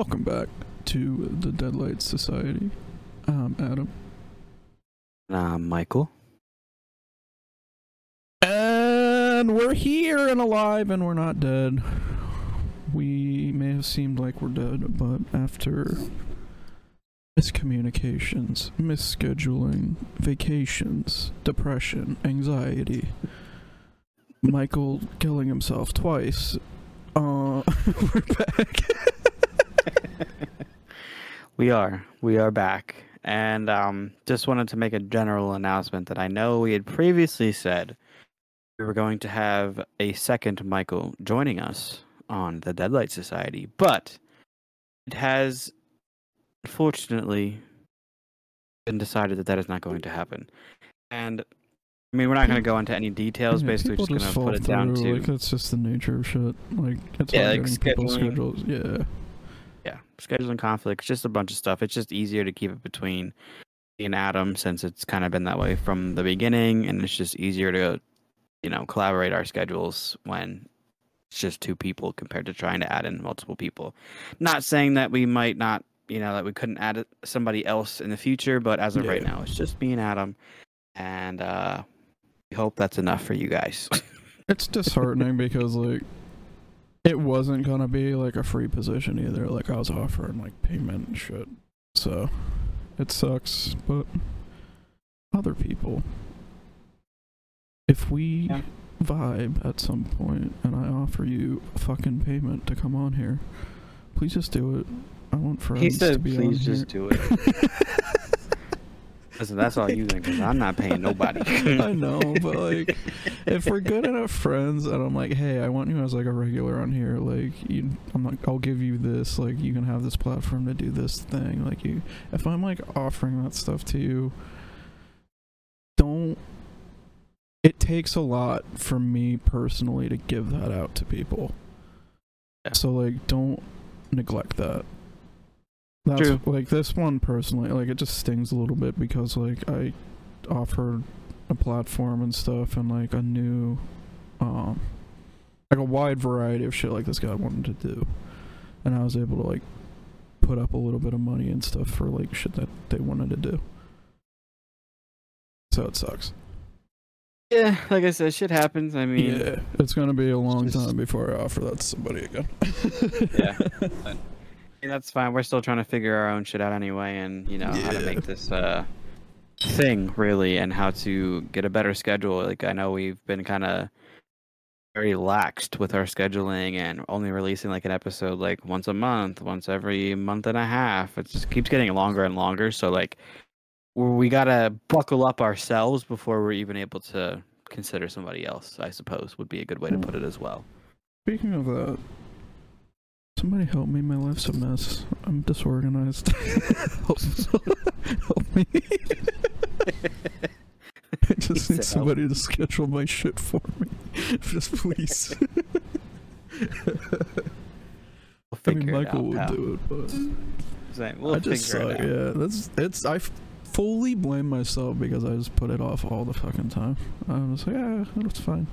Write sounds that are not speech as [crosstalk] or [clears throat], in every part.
Welcome back to the Deadlights Society. I'm Adam. I'm Michael. And we're here and alive and we're not dead. We may have seemed like we're dead, but after miscommunications, misscheduling, vacations, depression, anxiety, Michael killing himself twice, uh, [laughs] we're back. [laughs] [laughs] we are. We are back. And um, just wanted to make a general announcement that I know we had previously said we were going to have a second Michael joining us on the Deadlights Society, but it has unfortunately been decided that that is not going to happen. And I mean, we're not going to go into any details. Yeah, basically, we're just going to put it down to like that's just the nature of shit. Like it's Yeah, like scheduling. schedules. Yeah, scheduling conflicts, just a bunch of stuff. It's just easier to keep it between me and Adam since it's kind of been that way from the beginning, and it's just easier to, you know, collaborate our schedules when it's just two people compared to trying to add in multiple people. Not saying that we might not, you know, that we couldn't add somebody else in the future, but as of right now, it's just me and Adam, and uh, we hope that's enough for you guys. [laughs] it's disheartening because like it wasn't gonna be like a free position either. Like I was offering like payment and shit, so it sucks. But other people, if we Yeah. vibe at some point and I offer you fucking payment to come on here, please just do it. I want friends he to said, be on "Please here. just do it." [laughs] Listen, that's all you think, because I'm not paying nobody. [laughs] I know, but like, if we're good enough friends, and I'm like, hey, I want you as like a regular on here, like, you, I'm like, I'll give you this, like, you can have this platform to do this thing, like, you. If I'm like offering that stuff to you, don't. It takes a lot for me personally to give that out to people. Yeah. So like, don't neglect that. That's True. like this one personally, like it just stings a little bit because like I offered a platform and stuff and like a new um like a wide variety of shit like this guy wanted to do. And I was able to like put up a little bit of money and stuff for like shit that they wanted to do. So it sucks. yeah, like I said, shit happens. I mean, yeah, it's gonna be a long just- time before I offer that to somebody again. Yeah. [laughs] and that's fine. We're still trying to figure our own shit out anyway, and you know how to Yeah. make this uh thing really, and how to get a better schedule. Like I know we've been kind of very laxed with our scheduling and only releasing like an episode like once a month, once every month and a half. It just keeps getting longer and longer. So like we we gotta buckle up ourselves before we're even able to consider somebody else. I suppose would be a good way to put it as well. Speaking of that, somebody help me. My life's a mess. I'm disorganized. help, [laughs] help me. [laughs] I just need said help. somebody to schedule my shit for me. [laughs] Just please. We'll I mean, Michael out, would pal. do it, but Same. We'll I just suck. it. Uh, yeah, that's it's. I f- fully blame myself because I just put it off all the fucking time. I was like, yeah, it's fine.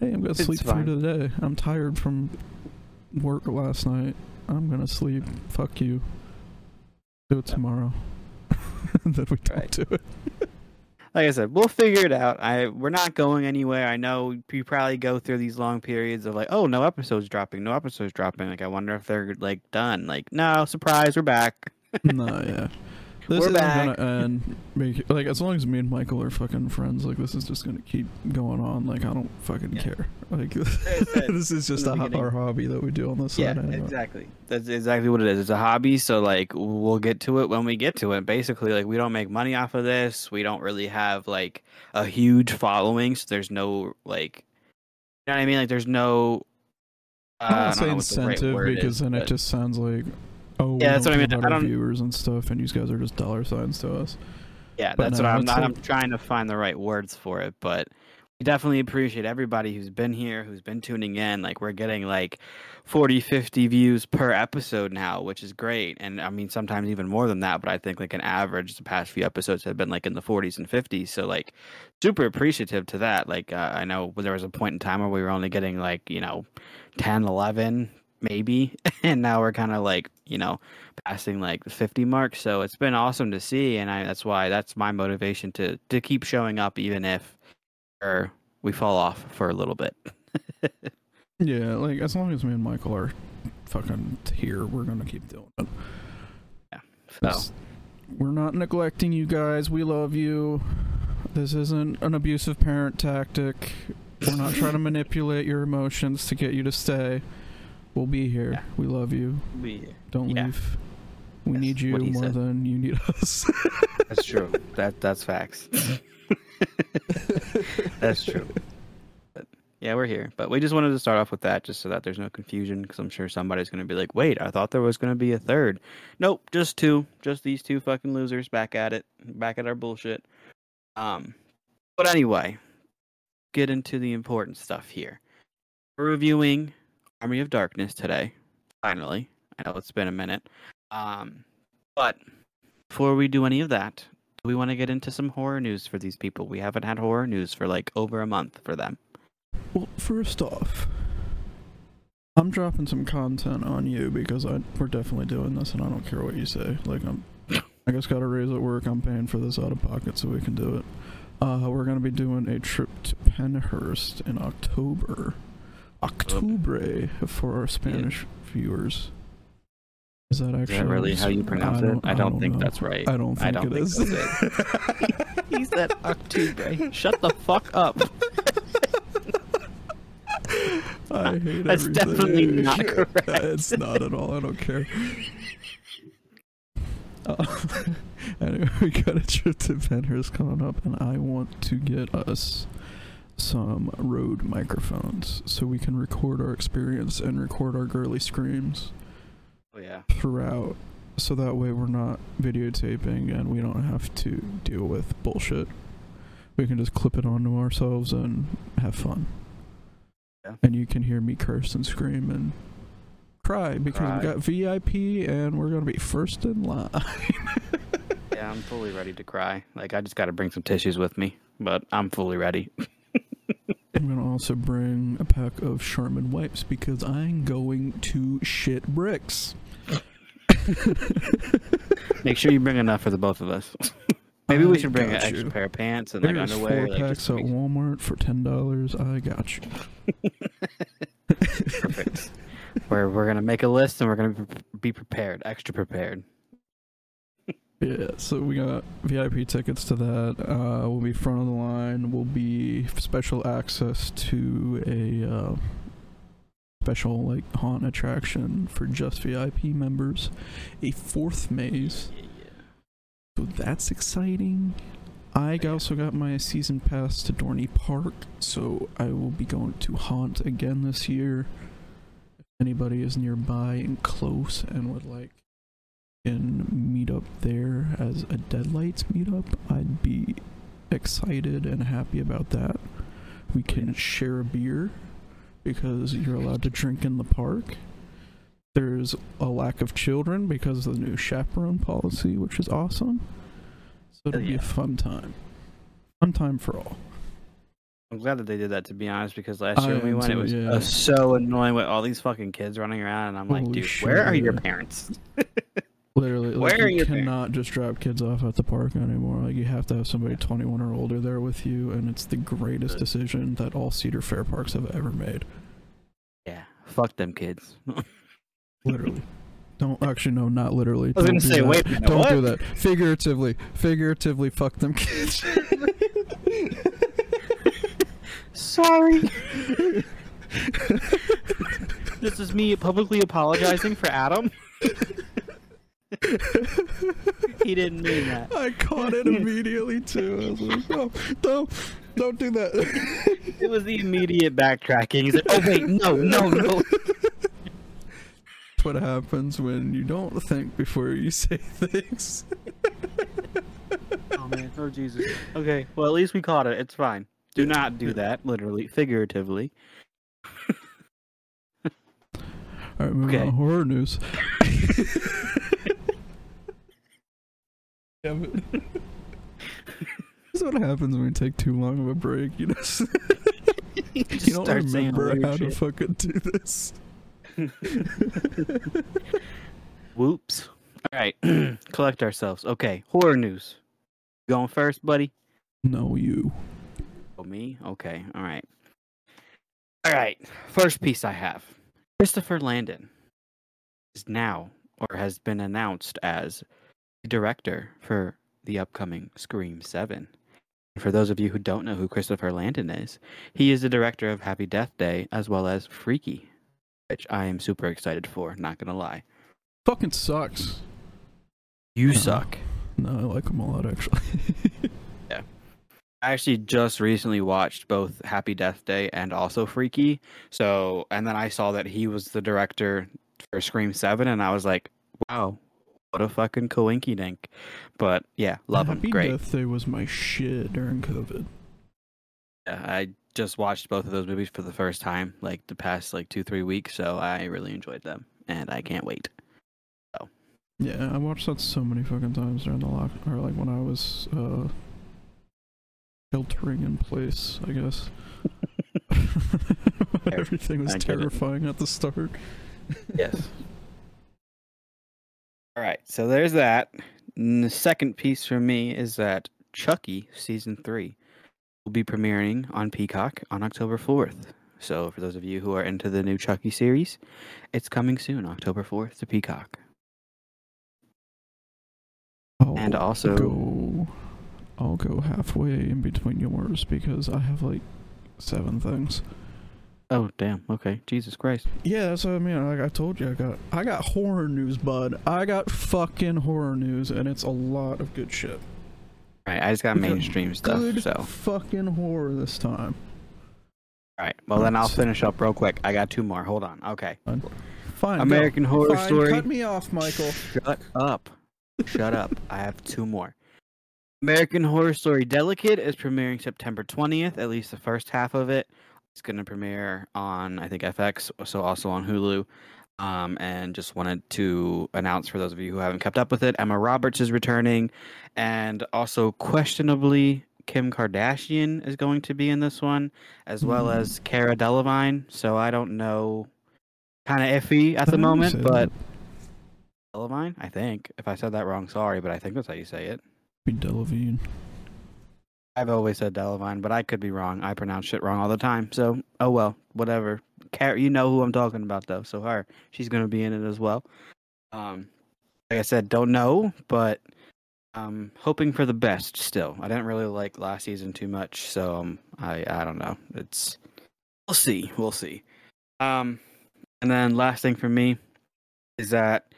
Hey, I'm gonna It's sleep fine. through today. I'm tired from work last night. I'm gonna sleep. Fuck you. Do it tomorrow. and [laughs] then we don't Right. do it. Like I said, we'll figure it out. I we're not going anywhere. I know you probably go through these long periods of like, oh, no episodes dropping, no episodes dropping. Like I wonder if they're like done. Like, no, surprise, we're back. [laughs] no, yeah. This We're isn't back. gonna end. bec- Like as long as me and Michael are fucking friends, like this is just gonna keep going on. Like I don't fucking Yeah. care. [laughs] Like [laughs] this is just a, our hobby that we do on the side. Yeah, anyway. exactly. That's exactly what it is. It's a hobby, so like we'll get to it when we get to it. Basically, like we don't make money off of this. We don't really have like a huge following, so there's no like, you know what I mean? Like there's no. Uh, I don't say the right incentive because is, then it just sounds like, oh, Yeah, that's what I mean. I don't- viewers and stuff, and you guys are just dollar signs to us. Yeah, But that's no, what I'm. it's I'm trying to find the right words for it, but we definitely appreciate everybody who's been here, who's been tuning in. Like we're getting like 40, 50 views per episode now, which is great. And I mean, sometimes even more than that, but I think like an average, the past few episodes have been like in the 40s and 50s. So like super appreciative to that. Like uh, I know there was a point in time where we were only getting like, you know, 10, 11 maybe. [laughs] And now we're kind of like, you know, passing like the 50 mark. So it's been awesome to see. And I, that's why that's my motivation to, to keep showing up, even if or we fall off for a little bit. [laughs] yeah, like as long as me and Michael are fucking here, we're gonna keep doing it. Yeah. So. We're not neglecting you guys. We love you. This isn't an abusive parent tactic. We're not trying to [laughs] manipulate your emotions to get you to stay. We'll be here. Yeah. We love you. Be here. Don't yeah. leave. We yes, need you more said. than you need us. [laughs] that's true. That that's facts. [laughs] That's true. But yeah, we're here. But we just wanted to start off with that just so that there's no confusion because I'm sure somebody's going to be like, wait, I thought there was going to be a third. Nope, just two. Just these two fucking losers back at it, back at our bullshit. Um, But anyway, get into the important stuff here. We're reviewing Army of Darkness today. Finally. I know it's been a minute. Um, but before we do any of that, do we want to get into some horror news for these people. We haven't had horror news for like over a month for them. Well, first off, I'm dropping some content on you because I we're definitely doing this, and I don't care what you say. Like I'm, I just got to raise at work. I'm paying for this out of pocket, so we can do it. Uh, we're gonna be doing a trip to Pennhurst in October, Octubre for our Spanish yeah. viewers. Is that actually is that really how you pronounce I it? I don't, I don't think know. that's right. I don't think I don't it think is. It. [laughs] he said Octubre. Shut the fuck up. [laughs] I hate That's everything. definitely not [laughs] correct. It's not at all. I don't care. Uh, anyway, we got a trip to Pennhurst coming up, and I want to get us some Rode microphones so we can record our experience and record our girly screams. Oh, yeah. Throughout, so that way we're not videotaping and we don't have to deal with bullshit. We can just clip it onto ourselves and have fun. Yeah. And you can hear me curse and scream and cry because cry. we got VIP and we're gonna be first in line. [laughs] yeah, I'm fully ready to cry. Like I just got to bring some tissues with me, but I'm fully ready. [laughs] I'm gonna also bring a pack of Charmin wipes because I'm going to shit bricks. Make sure you bring enough for the both of us. [laughs] Maybe we should bring an extra you. pair of pants and There's like underwear. Four like, packs at Walmart for ten dollars. I got you. [laughs] Perfect. we're we're gonna make a list and we're gonna be prepared, extra prepared. Yeah, so we got VIP tickets to that. Uh, we'll be front of the line. We'll be special access to a uh, special like haunt attraction for just VIP members, a fourth maze. So that's exciting. I also got my season pass to Dorney Park, so I will be going to Haunt again this year. If anybody is nearby and close and would like can meet up there as a Deadlights meetup, I'd be excited and happy about that. We oh, can share a beer because you're allowed to drink in the park. There's a lack of children because of the new chaperone policy, which is awesome. So it'll yeah. be a fun time. Fun time for all. I'm glad that they did that to be honest, because last year when we went, it was yeah. so annoying with all these fucking kids running around, and I'm Holy like, dude, shit, where are your parents? [laughs] Literally, like, where you cannot just drop kids off at the park anymore. Like you have to have somebody 21 or older there with you, and it's the greatest decision that all Cedar Fair parks have ever made. Yeah, fuck them kids. [laughs] literally. Don't actually no, not literally. I was gonna say, that. wait, minute, don't what? do that. Figuratively, figuratively, fuck them kids. Sorry. [laughs] this is me publicly apologizing for Adam. [laughs] he didn't mean that. I caught it immediately too. I was like, no, don't, don't do that. it was the immediate backtracking. He's like, oh wait, no, no, no. That's what happens when you don't think before you say things. oh man, oh Jesus. Okay, well at least we caught it. It's fine. Do not do that, literally, figuratively. All right, moving Okay. on. Horror news. [laughs] yeah, but [laughs] this is what happens when we take too long of a break. You know, [laughs] you Just don't start saying remember weird how to fucking do this. [laughs] Whoops. All right, [clears throat] collect ourselves. Okay, horror news. Going first, buddy. No, you. Oh, me? Okay, all right. All right, first piece I have. Christopher Landon is now, or has been announced as, the director for the upcoming Scream 7. For those of you who don't know who Christopher Landon is, he is the director of Happy Death Day as well as Freaky, which I am super excited for, not gonna lie. Fucking sucks. You Uh-huh. suck. No, I like him a lot actually. [laughs] Yeah. I actually just recently watched both Happy Death Day and also Freaky. So, and then I saw that he was the director for Scream 7, and I was like, wow, what a fucking coinky dink. But yeah, love. Happy Great. Death Day was my shit during COVID. Yeah, I just watched both of those movies for the first time, like the past like two, three weeks. So I really enjoyed them, and I can't wait. So Yeah, I watched that so many fucking times during the lock, or like when I was uh sheltering in place. I guess [laughs] [laughs] everything was I get it. terrifying at the start. Yes. [laughs] All right, so there's that. And the second piece for me is that Chucky season three will be premiering on Peacock on October 4th. So, for those of you who are into the new Chucky series, it's coming soon, October 4th to Peacock. I'll And also- go. I'll go halfway in between yours because I have like seven things. Oh, damn. Okay. Jesus Christ. Yeah, that's what I mean. Like I told you, I got I got horror news, bud. I got fucking horror news, and it's a lot of good shit. All right, I just got Good- mainstream stuff. Good So, fucking horror this time. All right. Well, then I'll finish up real quick. I got two more. Hold on. Okay. Fine. go. American Horror Fine, Story. Cut me off, Michael. Shut up. Shut up. I have two more. American Horror Story Delicate is premiering September 20th, at least the first half of it. It's going to premiere on, I think, FX, so also on Hulu. Um, and just wanted to announce for those of you who haven't kept up with it, Emma Roberts is returning. And also, questionably, Kim Kardashian is going to be in this one, as well Hmm. as Cara Delevingne. So I don't know. Kind of iffy at the How do you moment, but that? Delevingne, I think. If I said that wrong, sorry, but I think that's how you say it. Be Delavine. I've always said Delavine, but I could be wrong. I pronounce shit wrong all the time. So, oh well, whatever. Car- you know who I'm talking about, though. So her, she's gonna be in it as well. Um, like I said, don't know, but um, hoping for the best. Still, I didn't really like last season too much, so um, I I don't know. It's we'll see, we'll see. Um, and then last thing for me is that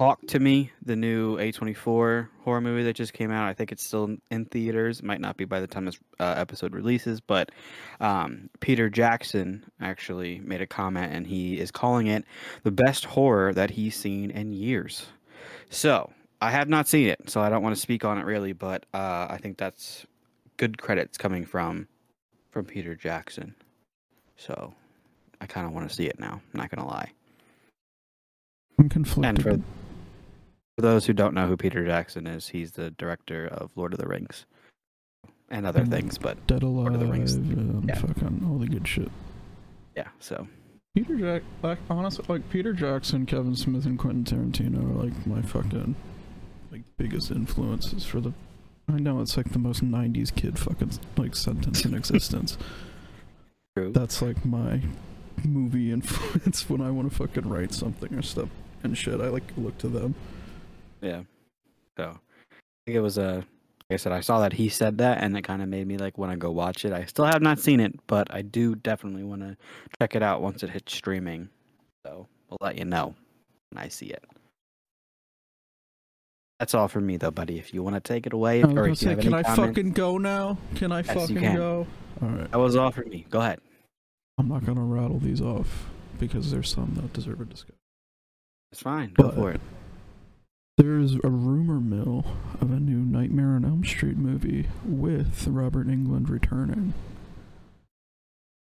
Talk to Me, the new A24 horror movie that just came out. I think it's still in theaters. It might not be by the time this uh, episode releases, but um, Peter Jackson actually made a comment and he is calling it the best horror that he's seen in years. So I have not seen it, so I don't want to speak on it really, but uh, I think that's good credits coming from from Peter Jackson. So I kind of want to see it now. I'm not gonna lie. I'm conflicted. And for those who don't know who Peter Jackson is, he's the director of Lord of the Rings and other Mm. things. But Dead Lord of the Rings. and Yeah. fucking all the good shit. yeah, so Peter Jack, like honestly, like Peter Jackson, Kevin Smith, and Quentin Tarantino are like my fucking like biggest influences for the. I know it's like the most '90s kid fucking like sentence in existence. [laughs] true. That's like my movie [laughs] influence when I want to fucking write something or stuff and shit. I like look to them. Yeah. So I think it was a. Like I said, I saw that he said that, and it kind of made me like want to go watch it. I still have not seen it, but I do definitely want to check it out once it hits streaming. So we'll let you know when I see it. That's all for me, though, buddy. If you want to take it away, or if you say, have can any I comments, fucking go now? Can I Yes, fucking can. go? All right. that was all for me. Go ahead. I'm not gonna rattle these off because there's some that deserve a discussion. It's fine. Go But- for it. There's a rumor mill of a new Nightmare on Elm Street movie with Robert Englund returning.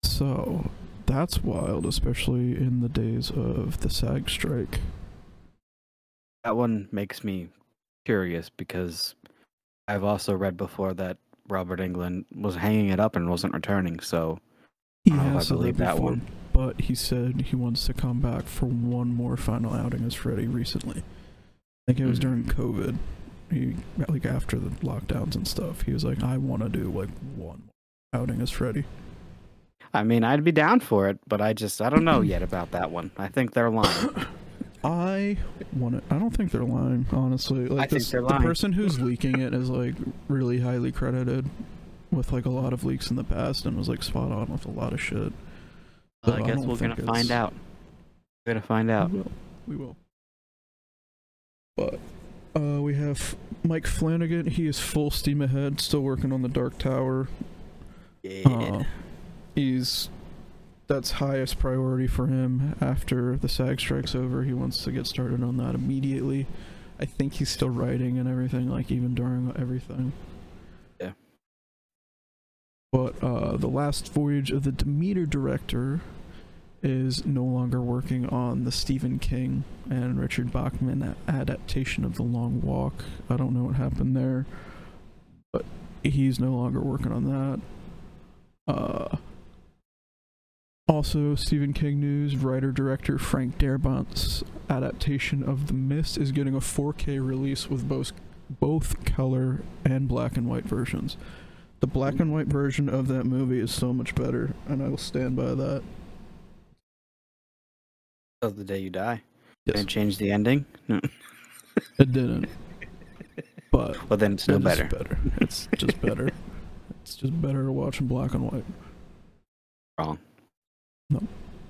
So that's wild, especially in the days of the SAG strike. That one makes me curious because I've also read before that Robert Englund was hanging it up and wasn't returning. So He I don't I has said believe that before, one. but he said he wants to come back for one more final outing as Freddy recently. I think it was Mhm. during COVID. He like after the lockdowns and stuff. He was like, I want to do like one outing as Freddy. I mean, I'd be down for it, but I just I don't know yet about that one. I think they're lying. I want to. I don't think they're lying, honestly. Like I think this, the person who's leaking it is like really highly credited with like a lot of leaks in the past and was like spot on with a lot of shit. Well, I I guess don't we're gonna think find out. We're gonna find out. We will. We will. But uh, we have Mike Flanagan. He is full steam ahead, still working on the Dark Tower. Yeah. Uh, he's that's highest priority for him after the SAG strike's over. He wants to get started on that immediately. I think he's still writing and everything, like even during everything. Yeah. But uh, the last voyage of the Demeter director is no longer working on the Stephen King and Richard Bachman adaptation of The Long Walk. I don't know what happened there, but he's no longer working on that. Uh, also, Stephen King news: writer-director Frank Darabont's adaptation of The Mist is getting a 4K release with both both color and black and white versions. The black and white version of that movie is so much better, and I will stand by that. Till the day you die. Yes, And change the ending. No. it didn't, [laughs] but Well, then it's no better. better. It's just better. it's just better to watch in black and white. Wrong. No.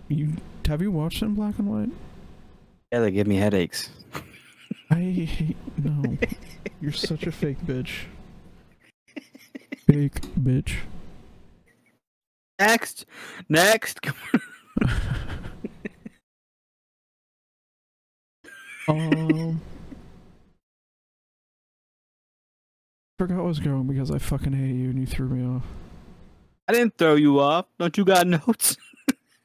You have you watched in black and white? Yeah, they give me headaches. [laughs] I hate no. You're such a fake bitch. Fake bitch. Next, next. [laughs] Um. Forgot what I was going because I fucking hate you and you threw me off. I didn't throw you off. Don't you got [laughs] notes?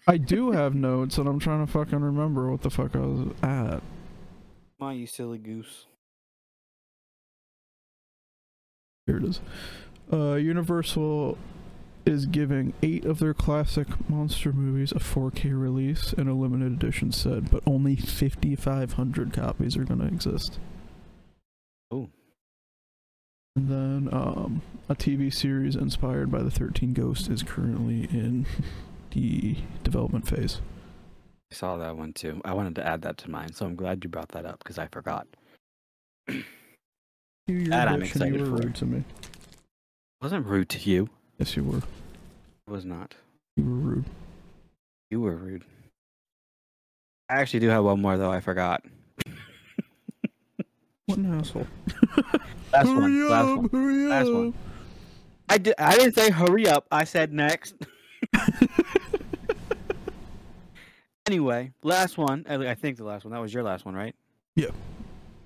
I do have notes and I'm trying to fucking remember what the fuck I was at. My, you silly goose. Here it is. Uh, Universal is giving eight of their classic monster movies a 4K release in a limited edition set, but only 5,500 copies are going to exist. Oh. And then um, a TV series inspired by the 13 Ghosts is currently in the development phase. I saw that one too. I wanted to add that to mine, so I'm glad you brought that up because I forgot. That I'm excited you were for. rude to me. wasn't rude to you. Yes, you were. It was not. You were rude. You were rude. I actually do have one more though. I forgot. [laughs] What an asshole. Last [laughs] hurry one. Last one. hurry Last up. one. I did. I didn't say hurry up. I said next. [laughs] anyway, last one. I I think the last one. That was your last one, right? Yeah.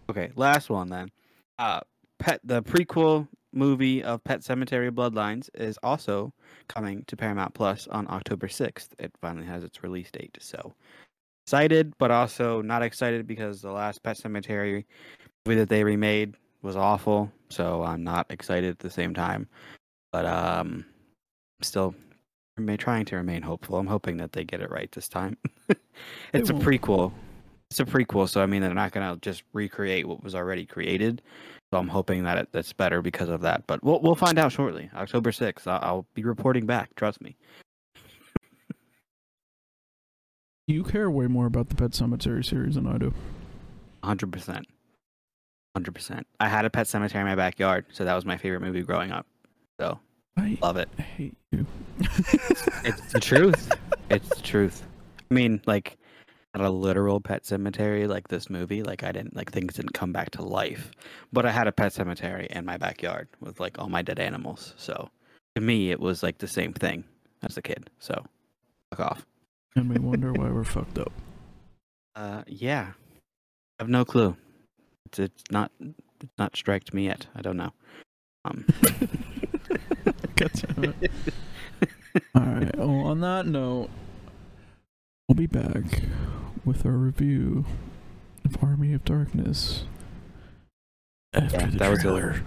Okay, last one then. Uh, Pet the prequel movie of Pet Sematary Bloodlines is also coming to Paramount Plus on October sixth. It finally has its release date. So excited, but also not excited because the last Pet Sematary movie that they remade was awful. So I'm not excited at the same time. But um, still remain, trying to remain hopeful. I'm hoping that they get it right this time. [laughs] it's a prequel. It's a prequel, so I mean they're not gonna just recreate what was already created. So I'm hoping that it, that's better because of that. But we'll we'll find out shortly. October sixth. I'll, I'll be reporting back. Trust me. [laughs] You care way more about the Pet Sematary series than I do. Hundred percent. Hundred percent. I had a pet cemetery in my backyard, so that was my favorite movie growing up. So I love it. I hate you. It's the truth. It's the truth. I mean, like, not a literal pet cemetery like this movie. Like, I didn't like things didn't come back to life, but I had a pet cemetery in my backyard with like all my dead animals. So to me, it was like the same thing as a kid. So fuck off. and we wonder why we're fucked up. Uh, yeah. I have no clue. It's, it's not it's not striked me yet. I don't know. Um, [laughs] it. All right. Well, on that note, we'll be back with our review of Army of Darkness. After Yeah, the that was a-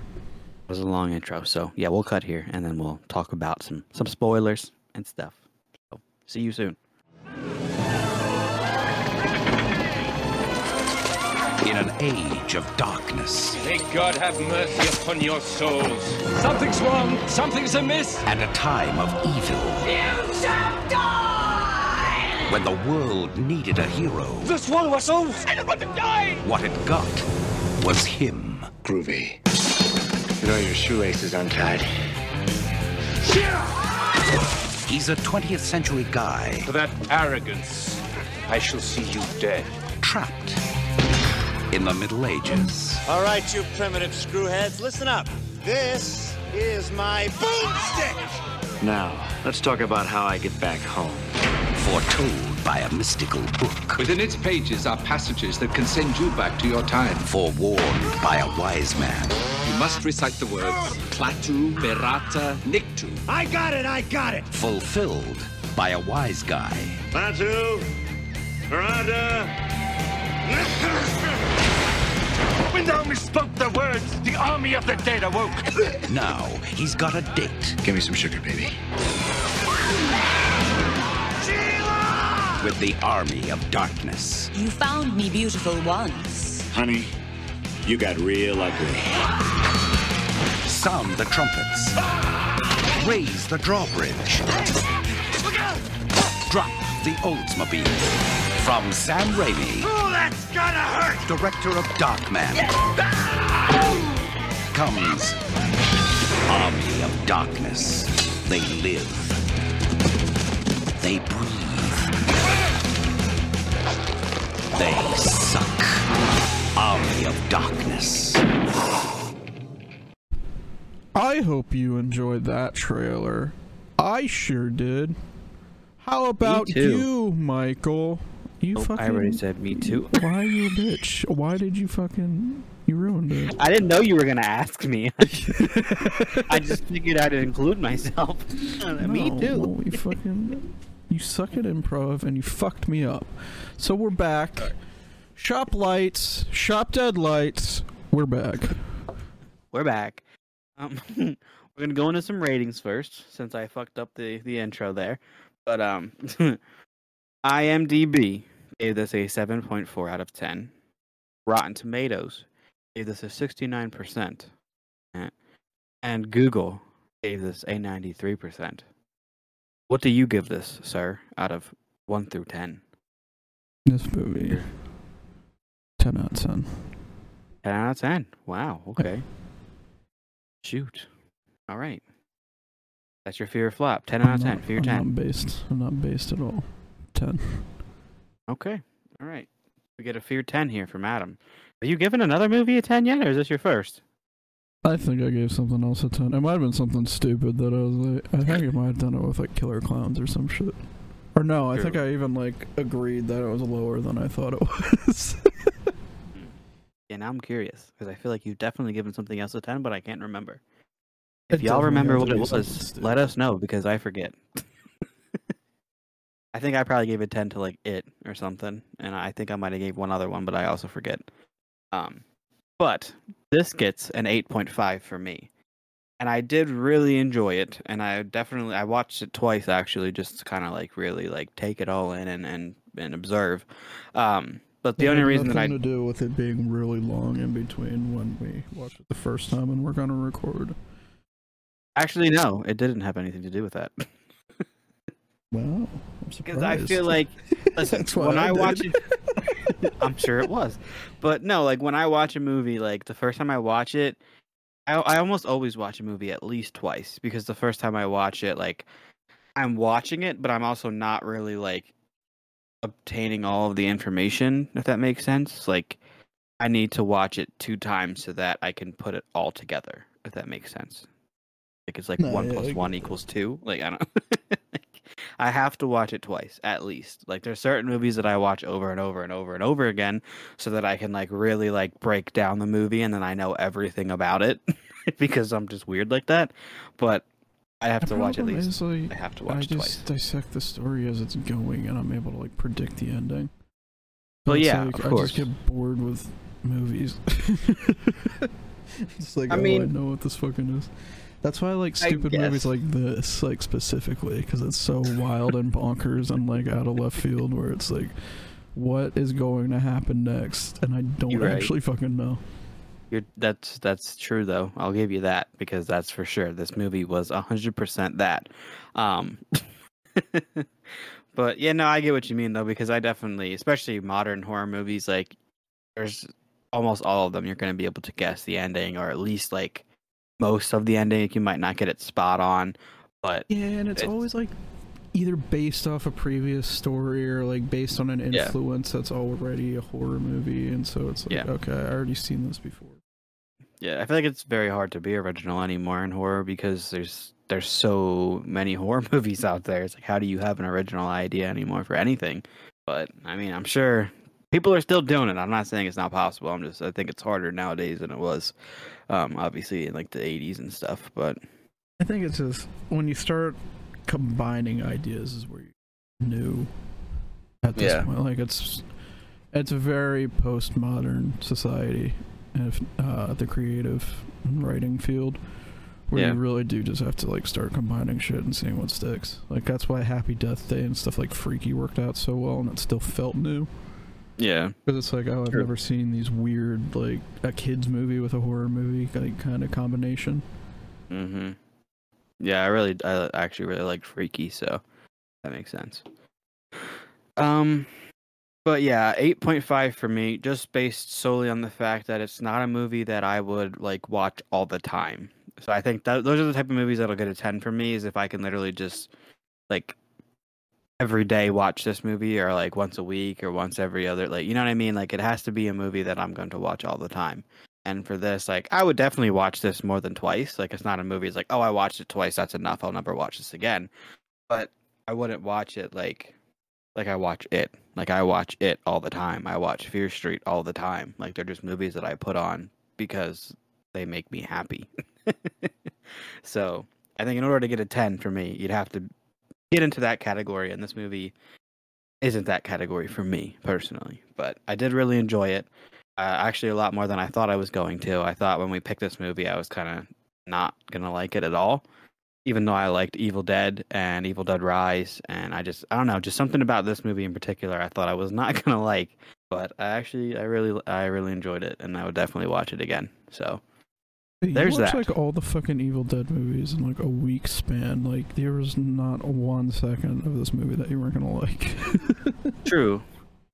was a long intro, so yeah, we'll cut here and then we'll talk about some some spoilers and stuff. So see you soon. In an age of darkness May God have mercy upon your souls. Something's wrong. Something's amiss. and a time of evil. When the world needed a hero, The swallow us all. Anyone to die. what it got was him. Groovy. You know your shoelace is untied. He's a 20th century guy For that arrogance, I shall see you dead. trapped in the Middle Ages. All right, you primitive screwheads, listen up. This is my boomstick. Now, let's talk about how I get back home. Foretold by a mystical book. Within its pages are passages that can send you back to your time. Forewarned by a wise man. You must recite the words Klaatu, Verata, Nikto. I got it, I got it. Fulfilled by a wise guy. Batu, Miranda. When thou misspoke the words, the army of the dead awoke. Now he's got a date Give me some sugar, baby. With the army of darkness. You found me beautiful once. Honey, you got real ugly. Sound the trumpets. Raise the drawbridge. Drop the Oldsmobile. From Sam Raimi, Oh, that's gonna hurt. director of Darkman, comes Army of Darkness. They live. They breathe. They suck. Army of Darkness. I hope you enjoyed that trailer. I sure did. How about you, Michael? You Oh, fucking. I already said me too. [laughs] Why are you a bitch? Why did you fucking? You ruined it. I didn't know you were gonna ask me. [laughs] I just figured I'd include myself. [laughs] me too. You fucking. You suck at improv and you fucked me up. So we're back. Shop lights. Shop dead lights. We're back. We're back. Um, [laughs] we're gonna go into some ratings first, since I fucked up the the intro there. But um, [laughs] IMDb gave this a seven point four out of ten. Rotten Tomatoes gave this a sixty nine percent, and Google gave this a ninety three percent. What do you give this, sir, out of one through ten? This movie. 10 out of 10. Ten out of ten. Wow. Okay. Shoot. All right. That's your fear flop. Ten out of ten. not- Fear I'm ten. not based. I'm not based at all. 10. Okay. All right. We get a fear 10 here from Adam. Are you giving another movie a 10 yet, or is this your first? I think I gave something else a 10. It might have been something stupid that I was like, I think I might have done it with like Killer Clowns or some shit. Or no, I think I even like agreed that it was lower than I thought it [laughs] was. Yeah, now I'm curious because I feel like you've definitely given something else a 10, but I can't remember. If It y'all remember what it was, something let us know because I forget. [laughs] I think I probably gave a 10 to like it or something, and I think I might have gave one other one, but I also forget. Um, but this gets an 8.5 for me. And I did really enjoy it, and I definitely I watched it twice actually, just to kind of like really like take it all in and and, and observe. Um, but the only reason that I to do with it being really long in between when we watched it the first time and we're gonna record. actually no, it didn't have anything to do with that. Wow, I'm Because I feel like, [laughs] listen, when I I, watch it, [laughs] I'm sure it was, but no, like when I watch a movie, like the first time I watch it, I, I almost always watch a movie at least twice because the first time I watch it, like I'm watching it, but I'm also not really like obtaining all of the information, if that makes sense. Like I need to watch it two times so that I can put it all together, if that makes sense. Like it's like No, one yeah, one equals two. Like I don't. [laughs] I have to watch it twice at least. Like there's certain movies that I watch over and over and over and over again so that I can like really like break down the movie and then I know everything about it [laughs] because I'm just weird like that. But I have The to watch at least. is, like, I have to watch I watch just twice. dissect the story as it's going, and I'm able to like predict the ending. Well, It's yeah, like, of I course. just get bored with movies. [laughs] it's like, I oh, I mean- know what this fucking is. That's why I like I stupid movies like this, like specifically, because it's so wild and bonkers and like out of left field, where it's like, what is going to happen next, and I don't You're right. actually fucking know. You're, that's that's true though. I'll give you that because that's for sure. This movie was hundred percent that. Um, [laughs] but yeah, no, I get what you mean though because I definitely, especially modern horror movies, like there's almost all of them you're going to be able to guess the ending or at least like most of the ending. You might not get it spot on, but Yeah, and it's, It's- always like either based off a previous story or like based on an Yeah. influence that's already a horror movie, and so it's like, Yeah. okay, I already seen this before. Yeah, I feel like it's very hard to be original anymore in horror because there's there's so many [laughs] horror movies out there. It's like how do you have an original idea anymore for anything? But I mean, I'm sure people are still doing it. I'm not saying it's not possible. I'm just I think it's harder nowadays than it was um obviously in like the 80s and stuff, but I think it's just when you start combining ideas is where you new at this Yeah. point. Like it's it's a very postmodern society, if uh, the creative writing field, where Yeah. you really do just have to like start combining shit and seeing what sticks. Like that's why Happy Death Day and stuff like Freaky worked out so well, and it still felt new. Yeah. Because it's like, oh, I've never seen these weird like a kids movie with a horror movie like kind of combination. Mhm. Yeah, I really I actually really like Freaky, so that makes sense. Um but yeah, 8.5 for me just based solely on the fact that it's not a movie that I would like watch all the time. So I think that those are the type of movies that'll get a 10 for me is if I can literally just like every day watch this movie or like once a week or once every other like you know what I mean? Like it has to be a movie that I'm going to watch all the time. And for this, like I would definitely watch this more than twice. Like it's not a movie. It's like, oh, I watched it twice. That's enough. I'll never watch this again. But I wouldn't watch it like, like I watch it. Like I watch it all the time. I watch Fear Street all the time. Like they're just movies that I put on because they make me happy. [laughs] so I think in order to get a ten for me, you'd have to get into that category. And this movie isn't that category for me personally. But I did really enjoy it uh, actually a lot more than I thought I was going to. I thought when we picked this movie, I was kind of not gonna like it at all, even though I liked Evil Dead and Evil Dead Rise, and I just I don't know, just something about this movie in particular, I thought I was not [laughs] gonna like. But I actually I really I really enjoyed it, and I would definitely watch it again. So You There's watch that. like all the fucking Evil Dead movies in like a week span. Like there was not one second of this movie that you weren't gonna like. [laughs] true.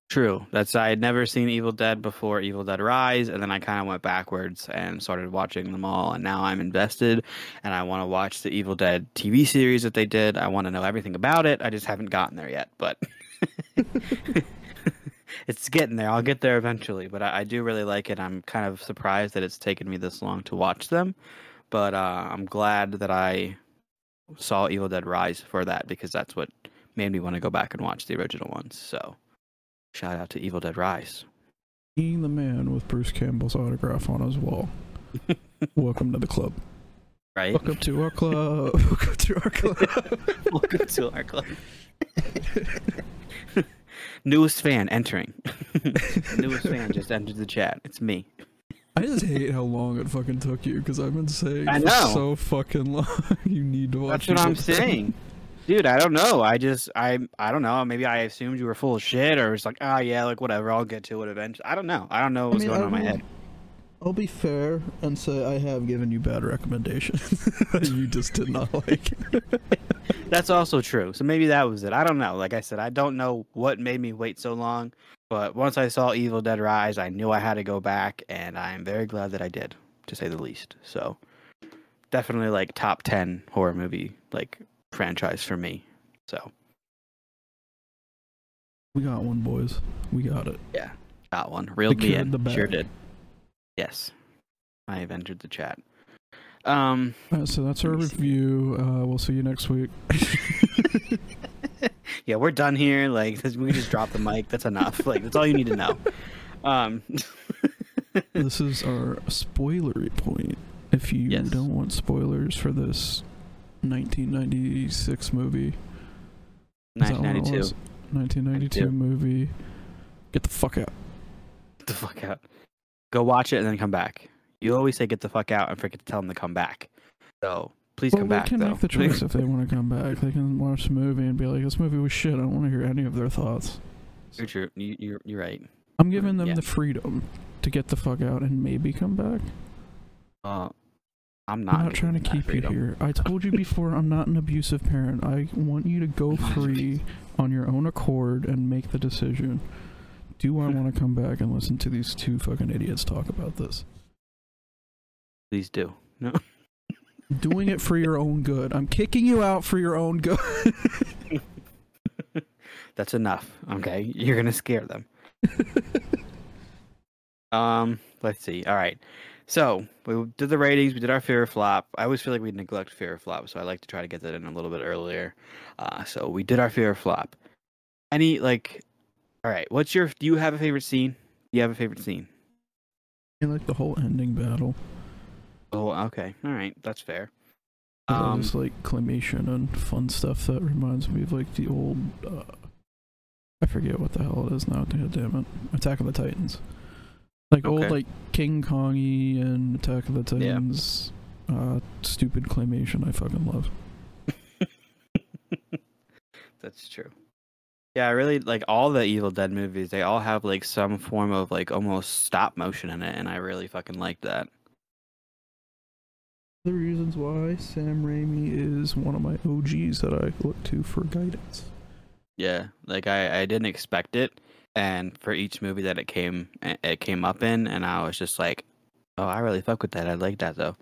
True. That's I had never seen Evil Dead before Evil Dead Rise, and then I kind of went backwards and started watching them all, and now I'm invested, and I want to watch the Evil Dead TV series that they did. I want to know everything about it. I just haven't gotten there yet, but [laughs] it's getting there. I'll get there eventually, but I, I do really like it. I'm kind of surprised that it's taken me this long to watch them, but uh, I'm glad that I saw Evil Dead Rise for that because that's what made me want to go back and watch the original ones. So. Shout out to Evil Dead Rise. Being the man with Bruce Campbell's autograph on his wall. [laughs] Welcome to the club. Right? Welcome to our club. [laughs] Welcome to our club. [laughs] Welcome to our club. Newest fan entering. [laughs] Newest fan just entered the chat. It's me. I just hate how long it fucking took you because I've been saying I for know. so fucking long. [laughs] you need to watch. That's what I'm saying. Dude, I don't know. I just I I don't know. Maybe I assumed you were full of shit or it's like, ah yeah, like whatever, I'll get to it eventually. I don't know. I don't know what's mean, going on in my head. I'll be fair and say I have given you bad recommendations. [laughs] you just did not like. [laughs] That's also true. So maybe that was it. I don't know. Like I said, I don't know what made me wait so long. But once I saw Evil Dead Rise, I knew I had to go back, and I am very glad that I did, to say the least. So definitely like top ten horror movie like franchise for me. So We got one, boys. We got it. yeah, got one. Reeled me Secured in. the. Sure did. Yes, I have entered the chat. Um, Uh, so that's our Let me see. review. Uh, we'll see you next week. [laughs] yeah, we're done here. Like we just drop the mic. That's enough. Like that's all you need to know. Um, [laughs] this is our spoilery point. If you Yes. don't want spoilers for this 1996 movie, is that what it 1992. was? 1992 movie, get the fuck out. Get the fuck out. Go watch it and then come back. You always say get the fuck out and forget to tell them to come back. So please well, come they back can though. make the [laughs] choice if they want to come back. They can watch the movie and be like, "This movie was shit. I don't want to hear any of their thoughts." you're true. You, you're you're right. I'm giving them Yeah. the freedom to get the fuck out and maybe come back. Uh, I'm not. I'm not trying to keep that you here. I told you before, I'm not an abusive parent. I want you to go [laughs] free on your own accord and make the decision. Do I want to come back and listen to these two fucking idiots talk about this? Please do. No. Doing it for your [laughs] own good. I'm kicking you out for your own good. [laughs] That's enough. Okay, you're gonna scare them. [laughs] um, let's see. All right, so we did the ratings. We did our fear flop. I always feel like we neglect fear flop, so I like to try to get that in a little bit earlier. Uh, so we did our fear flop. Any like, all right. What's your? Do you have a favorite scene? Do you have a favorite scene? I like the whole ending battle. Oh, okay. All right, that's fair. Um, Um, like claymation and fun stuff that reminds me of like the old. Uh, I forget what the hell it is now. God damn it! Attack of the Titans. Like old like King Kongy and Attack of the Yeah. Titans. Uh, stupid claymation. I fucking love. [laughs] That's true. Yeah, I really like all the Evil Dead movies. They all have like some form of like almost stop motion in it, and I really fucking like that. The reasons why Sam Raimi is one of my OGs that I look to for guidance. Yeah, like I, I didn't expect it, and for each movie that it came it came up in, and I was just like, oh, I really fuck with that. I like that though.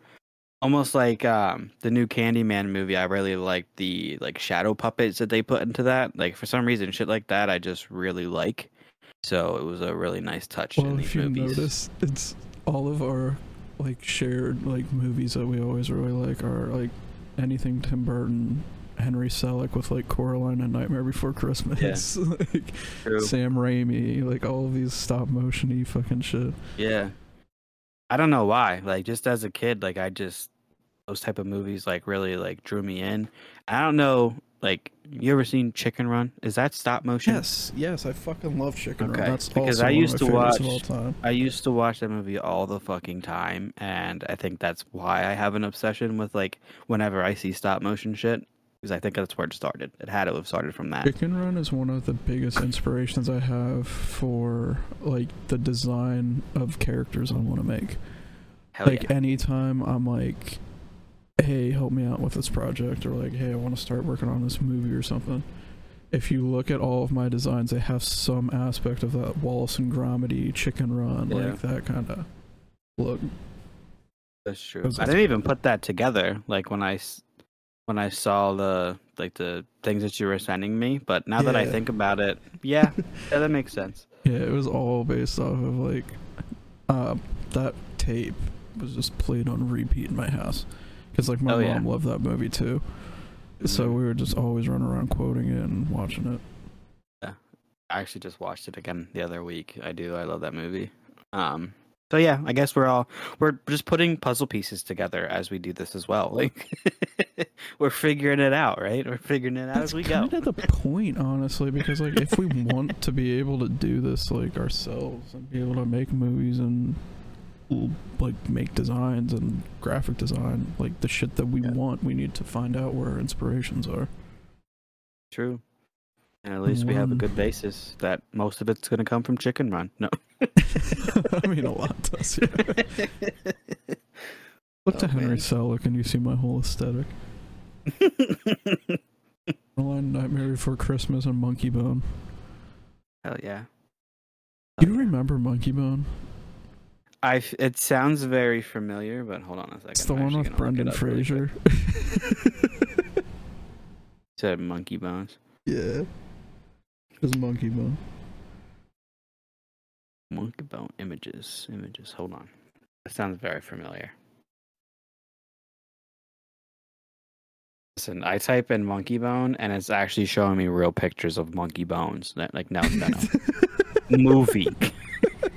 Almost like um the new Candyman movie. I really like the like shadow puppets that they put into that. Like for some reason, shit like that, I just really like. So it was a really nice touch in Well, these if you movies. notice, it's all of our like shared like movies that we always really like are like anything Tim Burton, Henry Selick with like Coraline and Nightmare Before Christmas, [laughs] like True. Sam Raimi, like all of these stop motiony fucking shit. Yeah. I don't know why. Like just as a kid, like I just those type of movies like really like drew me in. I don't know like you ever seen Chicken Run? Is that stop motion? Yes, yes, I fucking love Chicken Okay, Run. That's because I used to watch- I used to watch that movie all the fucking time and I think that's why I have an obsession with like whenever I see stop motion shit because I think that's where it started. It had to have started from that. Chicken Run is one of the biggest inspirations I have for like the design of characters I want to make. Hell like yeah. anytime I'm like, hey, help me out with this project, or like, hey, I want to start working on this movie or something. If you look at all of my designs, they have some aspect of that Wallace and Gromedy Chicken Run, Yeah. like that kind of look. That's true. Because I didn't even put that together. Like when I when I saw the like the things that you were sending me, but now that I think about it, [laughs] yeah, yeah, that makes sense. Yeah, it was all based off of like uh, that tape was just played on repeat in my house because like my Oh, mom yeah. loved that movie too. So Mhm. we were just always running around quoting it and watching it. Yeah, I actually just watched it again the other week. I do. I love that movie. Um. So yeah, I guess we're all we're just putting puzzle pieces together as we do this as well. [laughs] Like [laughs] we're figuring it out, right? We're figuring it out That's as we go. kind of the point, honestly, because like if we [laughs] want to be able to do this like ourselves and be able to make movies and like make designs and graphic design, like the shit that we Yeah. want, we need to find out where our inspirations are. True. And at least we have a um, good basis that most of it's going to come from Chicken Run. No. [laughs] I mean, a lot does. Yeah. [laughs] Look to Oh, Henry man. Selick and you see my whole aesthetic. [laughs] Nightmare Before Christmas, and Monkey Bone. Hell yeah. Do you remember Monkey Bone? I it sounds very familiar, but hold on a second. It's the I'm one with Brendan it. Fraser. [laughs] said Monkey Bones. yeah. It's Monkey Bone. Monkey Bone images. Images. Hold on. That sounds very familiar. listen, I type in monkey bone and it's actually showing me real pictures of monkey bones. Like no, no, no. movie. [laughs]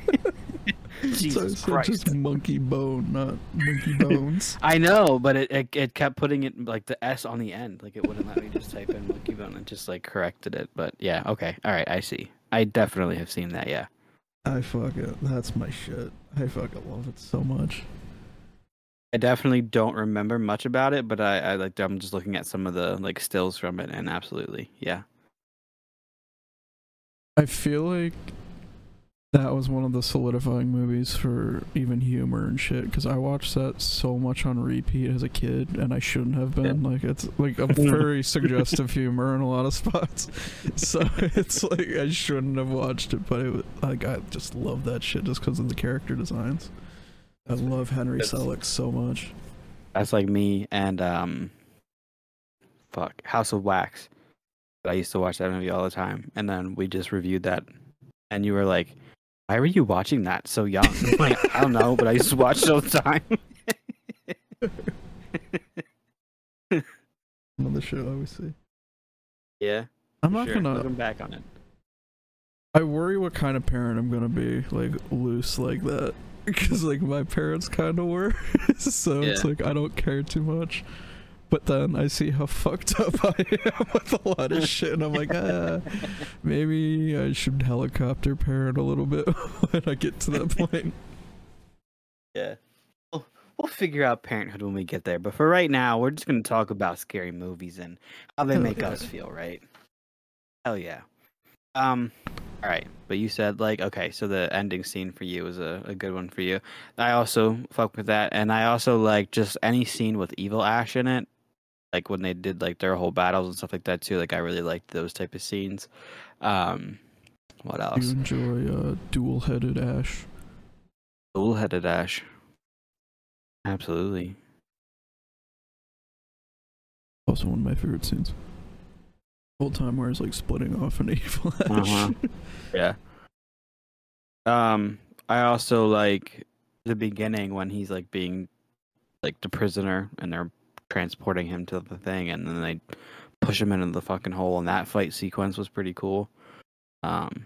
So Jesus it's Christ. just monkey bone, not monkey bones. [laughs] I know, but it, it it kept putting it like the S on the end. Like it wouldn't let me just type in monkey bone and just like corrected it. But yeah, okay. All right, I see. I definitely have seen that, yeah. I fuck it. That's my shit. I fucking love it so much. I definitely don't remember much about it, but I, I like I'm just looking at some of the like stills from it and absolutely, yeah. I feel like that was one of the solidifying movies for even humor and shit because I watched that so much on repeat as a kid and I shouldn't have been. Like it's like a [laughs] very suggestive humor in a lot of spots. [laughs] So it's like I shouldn't have watched it, but it was, like I just love that shit just because of the character designs. I love Henry That's- Selick so much. That's like me and um fuck, House of Wax. I used to watch that movie all the time. And then we just reviewed that and you were like, Why were you watching that so young? I'm [laughs] like, I don't know, but I used to watch it all the time. [laughs] Another shit I always see. yeah. I'm not sure. gonna. looking back on it. I worry what kind of parent I'm gonna be, like loose like that, [laughs] because like my parents kind of were, so it's like I don't care too much. But then I see how [laughs] fucked up I am with a lot of shit, and I'm like, [laughs] ah, maybe I should helicopter parent a little bit [laughs] when I get to that point. Yeah. We'll, we'll figure out parenthood when we get there. But for right now, we're just going to talk about scary movies and how they Hell make yeah. us feel, right? Hell yeah. Um, all right. But you said, like, okay, so the ending scene for you was a, a good one for you. I also fuck with that. And I also like just any scene with Evil Ash in it. Like when they did like their whole battles and stuff like that too. Like I really liked those type of scenes. Um, what else? you enjoy uh, dual-headed Ash? Dual-headed Ash. Absolutely. Also one of my favorite scenes. Whole time where he's like splitting off an [laughs] evil Ash. Uh-huh. Yeah. Um, I also like the beginning when he's like being like the prisoner and they're transporting him to the thing and then they push him into the fucking hole and that fight sequence was pretty cool. Um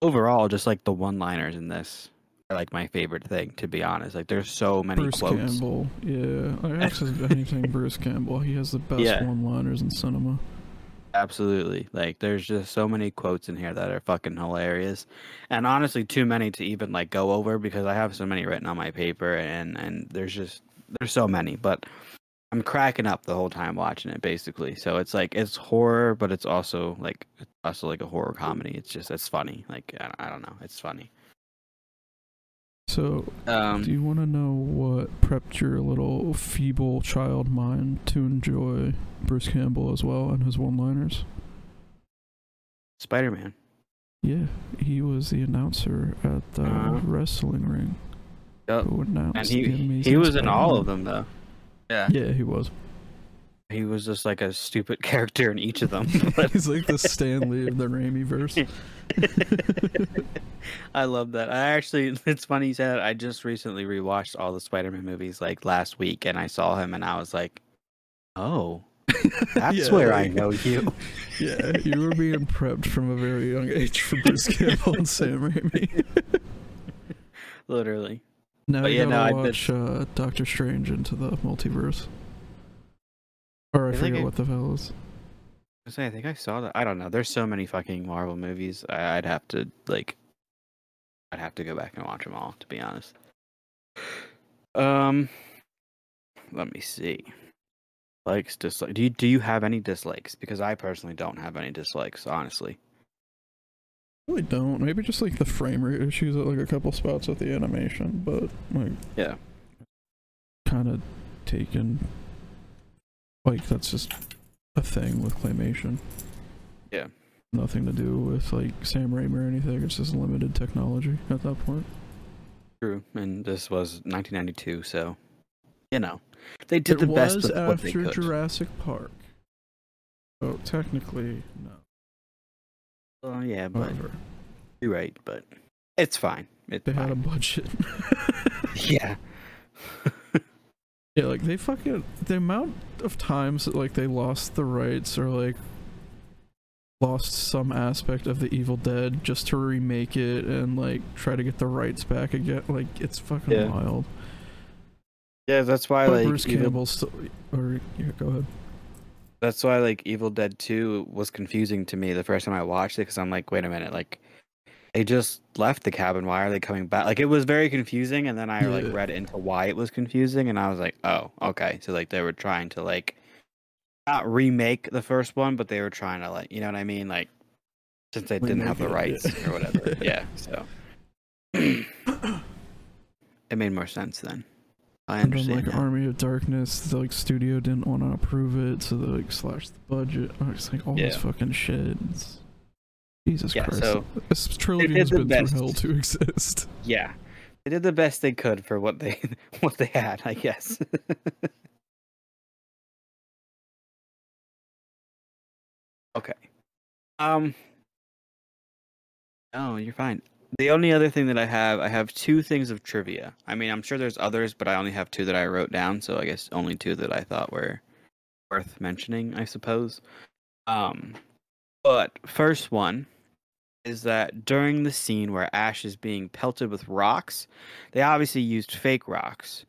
overall just like the one liners in this are like my favorite thing to be honest. Like there's so many Bruce quotes. Campbell, yeah. I access anything Bruce Campbell. He has the best Yeah. one-liners in cinema. Absolutely. Like there's just so many quotes in here that are fucking hilarious. And honestly too many to even like go over because I have so many written on my paper and and there's just there's so many, but I'm cracking up the whole time watching it basically. So it's like it's horror but it's also like it's also like a horror comedy. It's just it's funny. Like I, I don't know, it's funny. So, Um do you want to know what prepped your little feeble child mind to enjoy Bruce Campbell as well and his one-liners? Spider-Man. Yeah, he was the announcer at the Uh-huh. wrestling ring. Yep. And he he was in all of them though. Yeah. Yeah, he was. He was just like a stupid [laughs] character in each of them. [laughs] but- He's like the Stan Lee of the [laughs] Raimi verse. I love that. I actually, it's funny you said that. I just recently rewatched all the Spider-Man movies like last week, and I saw him, and I was like, "Oh, that's Yeah, where I know you." Yeah, you were being prepped from a very young age for Bruce Campbell and Sam Raimi. Literally. Now But you yeah, no, gotta I did- watch uh, Doctor Strange into the multiverse. Or I I forget I- what the hell is. I say, I think I saw that. I don't know. There's so many fucking Marvel movies. I, I'd have to like, I'd have to go back and watch them all to be honest. Um, let me see. Likes, dislikes. Do you do you have any dislikes? Because I personally don't have any dislikes, honestly. Really don't. Maybe just like the frame rate issues at like a couple spots with the animation, but like Yeah. kind of taken. Like that's just a thing with claymation. Yeah. Nothing to do with like Sam Raimi or anything. It's just limited technology at that point. True, and this was 1992, so you know they did it the best was what they after. Jurassic Park. So technically, no. Oh yeah, but you're right, but it's fine. It's they had a budget. [laughs] [laughs] yeah. Yeah, like they fucking the amount of times that like they lost the rights or like lost some aspect of the Evil Dead just to remake it and like try to get the rights back again. Like it's fucking Yeah. wild. Yeah, that's why But like Bruce Evil, Campbell still, or yeah, go ahead. That's why like Evil Dead Two was confusing to me the first time I watched it because I'm like, wait a minute, like they just left the cabin. Why are they coming back? Like it was very confusing, and then I like Yeah. read into why it was confusing, and I was like, oh, okay. So like they were trying to like not remake the first one, but they were trying to like, you know what I mean? Like since they didn't have the it, rights yeah. or whatever. [laughs] yeah. So [clears throat] it made more sense then. I And then like. Army of Darkness, the like studio didn't want to approve it, so they like slashed the budget. Oh, it's like all this fucking shit. It's- Jesus Yeah, Christ! so this trilogy has been best. through hell to exist. [laughs] Yeah. They did the best they could for what they [laughs] what they had, I guess. [laughs] okay. Um Oh, you're fine. The only other thing that I have, I have two things of trivia. I mean, I'm sure there's others, but I only have two that I wrote down, so I guess only two that I thought were worth mentioning, I suppose. Um but first one is that during the scene where Ash is being pelted with rocks, they obviously used fake rocks.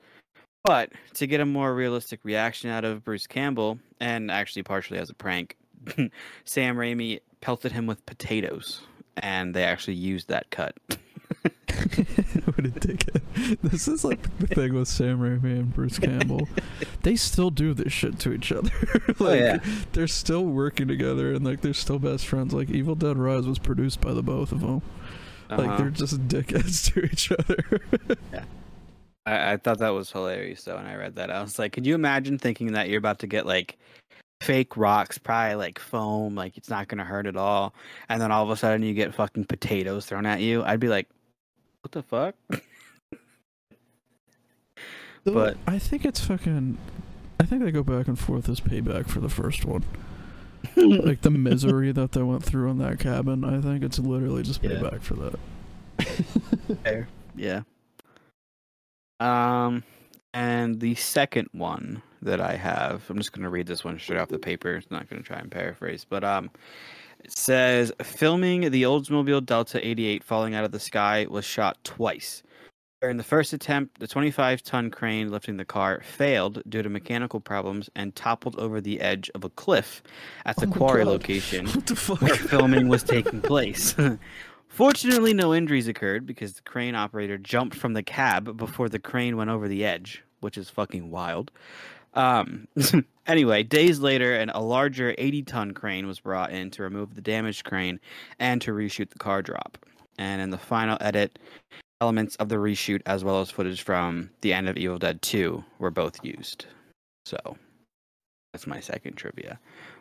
But to get a more realistic reaction out of Bruce Campbell, and actually partially as a prank, [laughs] Sam Raimi pelted him with potatoes, and they actually used that cut. [laughs] what a dickhead. This is like the thing with Sam Raimi and Bruce Campbell. [laughs] they still do this shit to each other. [laughs] like yeah. they're still working together and like they're still best friends. Like Evil Dead Rise was produced by the both of them. Like Uh-huh. they're just dickheads to each other. I, I thought that was hilarious though when I read that. I was like, could you imagine thinking that you're about to get like fake rocks, probably like foam, like it's not gonna hurt at all, and then all of a sudden you get fucking potatoes thrown at you? I'd be like, what the fuck? But- I think it's fucking. I think they go back and forth as payback for the first one. [laughs] like the misery that they went through in that cabin. I think it's literally just Yeah. payback for that. Fair. Yeah. Um, and the second one that I have, I'm just going to read this one straight off the paper. It's not going to try and paraphrase, but um, it says filming the Oldsmobile Delta 88 falling out of the sky was shot twice. During the first attempt, the 25 ton crane lifting the car failed due to mechanical problems and toppled over the edge of a cliff at the Oh quarry God. [laughs] location the where filming was taking place. [laughs] Fortunately, no injuries occurred because the crane operator jumped from the cab before the crane went over the edge, which is fucking wild. Um, [laughs] anyway, days later, an, a larger 80 ton crane was brought in to remove the damaged crane and to reshoot the car drop. And in the final edit, elements of the reshoot as well as footage from the end of Evil Dead 2 were both used. So, that's my second trivia.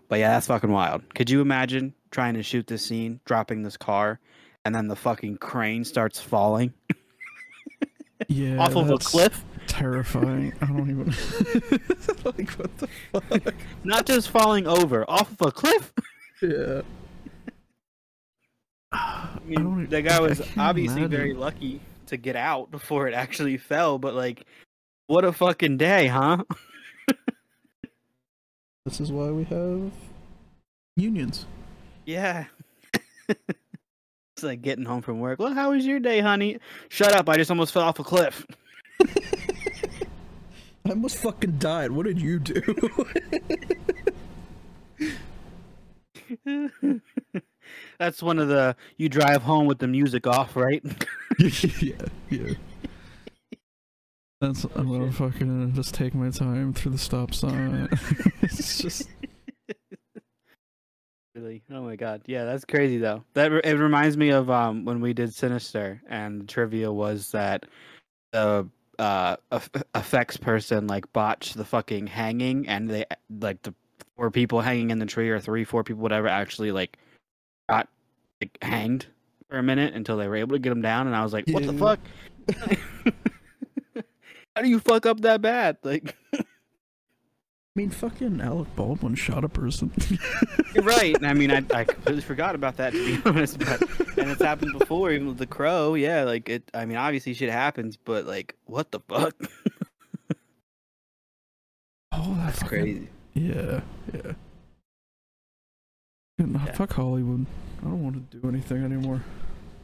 But yeah, that's fucking wild. Could you imagine trying to shoot this scene, dropping this car, and then the fucking crane starts falling [laughs] Yeah, off of a cliff? Terrifying. I don't even. [laughs] like what the fuck? Not just falling over, off of a cliff. Yeah. [sighs] I mean, the guy was can't obviously very lucky to get out before it actually fell, but like, what a fucking day, huh? [laughs] This is why we have unions. Yeah. [laughs] it's like getting home from work. Well, how was your day, honey? Shut up! I just almost fell off a cliff. I almost fucking died. What did you do? [laughs] That's one of the you drive home with the music off, right? [laughs] yeah, yeah. That's I'm gonna fucking just take my time through the stop sign. [laughs] it's just Really? Oh my god. Yeah, that's crazy though. That re- it reminds me of um when we did Sinister and the trivia was that the uh eff- effects person like botched the fucking hanging and they like the four people hanging in the tree or three four people whatever actually like got like hanged for a minute until they were able to get them down and I was like, "What the fuck?" [laughs] How do you fuck up that bad? Like [laughs] I mean, fucking Alec Baldwin shot a person. [laughs] You're right. I mean, I, I completely forgot about that to be [laughs] honest, but and it's happened before, even with the crow. Yeah, like it. I mean, obviously shit happens, but like, what the fuck? [laughs] Oh, that That's fucking- crazy. Yeah, yeah. And, Yeah. Fuck Hollywood. I don't want to do anything anymore.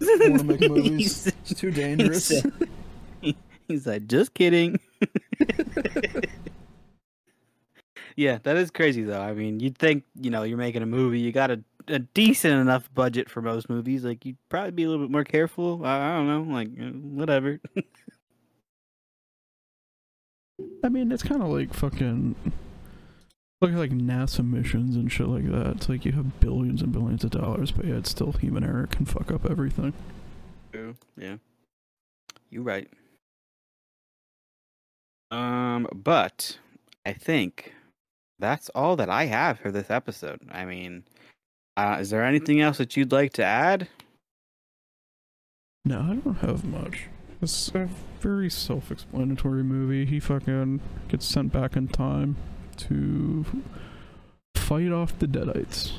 I want to make movies. It's too dangerous. said- He's like, just kidding. Yeah, that is crazy though. I mean, you'd think, you know, you're making a movie, you got a, a decent enough budget for most movies. Like, you'd probably be a little bit more careful. I, I don't know, like, whatever. [laughs] I mean, it's kind of like fucking. Look at like NASA missions and shit like that. It's like you have billions and billions of dollars, but yeah, it's still human error can fuck up everything. True. Yeah. you're right. Um, but I think that's all that I have for this episode. I mean, uh, is there anything else that you'd like to add? No, I don't have much. It's a very self-explanatory movie. He fucking gets sent back in time to fight off the Deadites.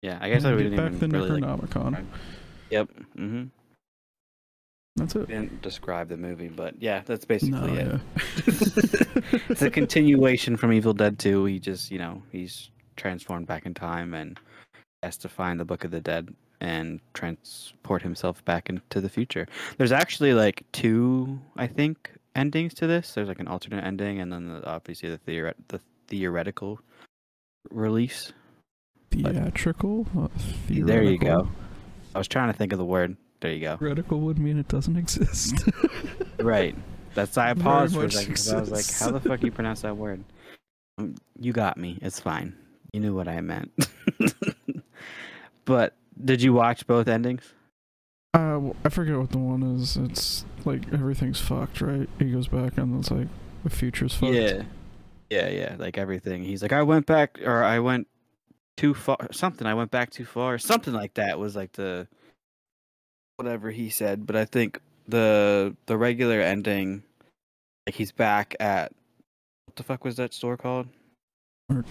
Yeah, I guess I and we get didn't back the really. Like, Necronomicon. yep. Mm-hmm. That's it. Didn't describe the movie, but yeah, that's basically No, it. yeah. [laughs] it's a continuation from Evil Dead 2. He just, you know, he's transformed back in time and has to find the Book of the Dead and transport himself back into the future. There's actually like two, I think, endings to this. There's like an alternate ending, and then the, obviously the theoret- the theoretical release. Theatrical? Not There you go. I was trying to think of the word. There you go. Theoretical would mean it doesn't exist. [laughs] Right. That's I paused for a second because I was like, "How the fuck you pronounce that word?" Um, You got me. It's fine. You knew what I meant. [laughs] but did you watch both endings? Uh, I forget what the one is. It's like everything's fucked, right? He goes back and it's like the future's fucked. Yeah. Yeah, yeah. Like everything. He's like, I went back, or I went too far. Something. I went back too far. Something like that was like the whatever he said. But I think the the regular ending, like he's back at what the fuck was that store called? Smart.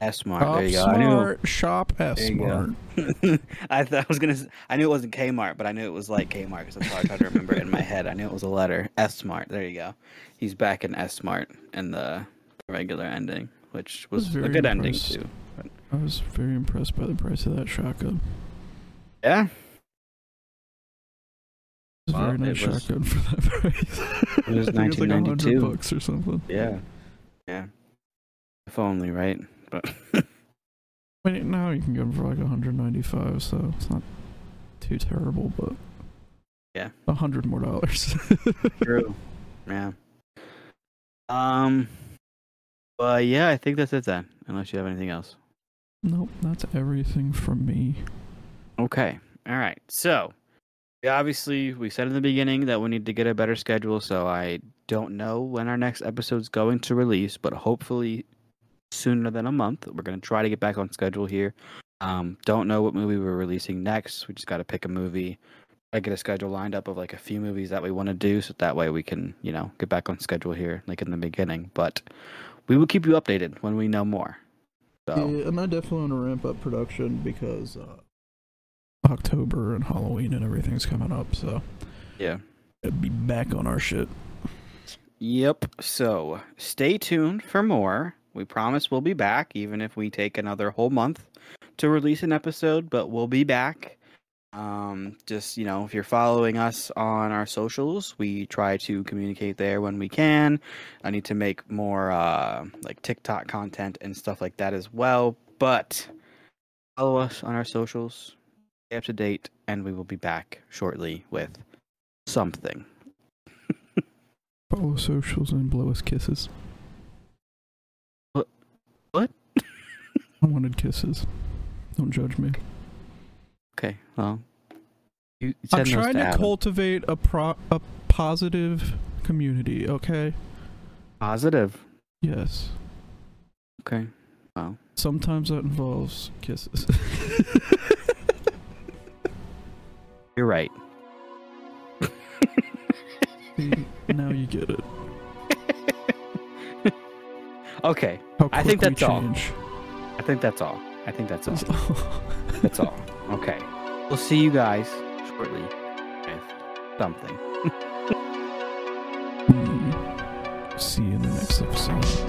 S-Mart. There you go. I knew. smart. Shop S-Mart. [laughs] I thought I was gonna. I knew it wasn't Kmart, but I knew it was like Kmart because that's how I tried to remember it in my [laughs] head. I knew it was a letter. S-Mart. There you go. He's back in S-Mart in the regular ending, which was was a good ending impressed. too. I was very impressed by the price of that shotgun. Yeah. It was a Well, very nice it was- shotgun for that [laughs] price. It was I think it's like 1992. bucks or something. Yeah. Yeah. If only, right? But [laughs] I mean, now you can get them for like 195, so it's not too terrible, but Yeah. a hundred more dollars. [laughs] true. Yeah. Um. But yeah, I think that's it then. Unless you have anything else. nope, that's everything from me. Okay. All right. So, we obviously, we said in the beginning that we need to get a better schedule. So, I don't know when our next episode's going to release, but hopefully sooner than a month. We're going to try to get back on schedule here. Um, don't know what movie we're releasing next. We just got to pick a movie. I get a schedule lined up of like a few movies that we want to do, so that way we can, you know, get back on schedule here, like in the beginning. But we will keep you updated when we know more. So, Yeah, and I definitely want to ramp up production because uh, October and Halloween and everything's coming up, so yeah. I'd be back on our shit. Yep. So stay tuned for more. We promise we'll be back, even if we take another whole month to release an episode, but we'll be back. Um, just, you know, if you're following us on our socials, we try to communicate there when we can. I need to make more, uh, like TikTok content and stuff like that as well. But follow us on our socials, up to date, and we will be back shortly with something. [laughs] Follow socials and blow us kisses. What- what? [laughs] I wanted kisses. Don't judge me. Okay, well, you I'm trying to Adam. cultivate a pro a positive community. Okay. positive. Yes. Okay, well, Sometimes that involves kisses. [laughs] you're right. [laughs] Now you get it. [laughs] Okay, How I think that's all. change. I think that's all. I think that's all. That's [laughs] all. That's all. Okay, we'll see you guys shortly with something. Hmm. See you in the next episode.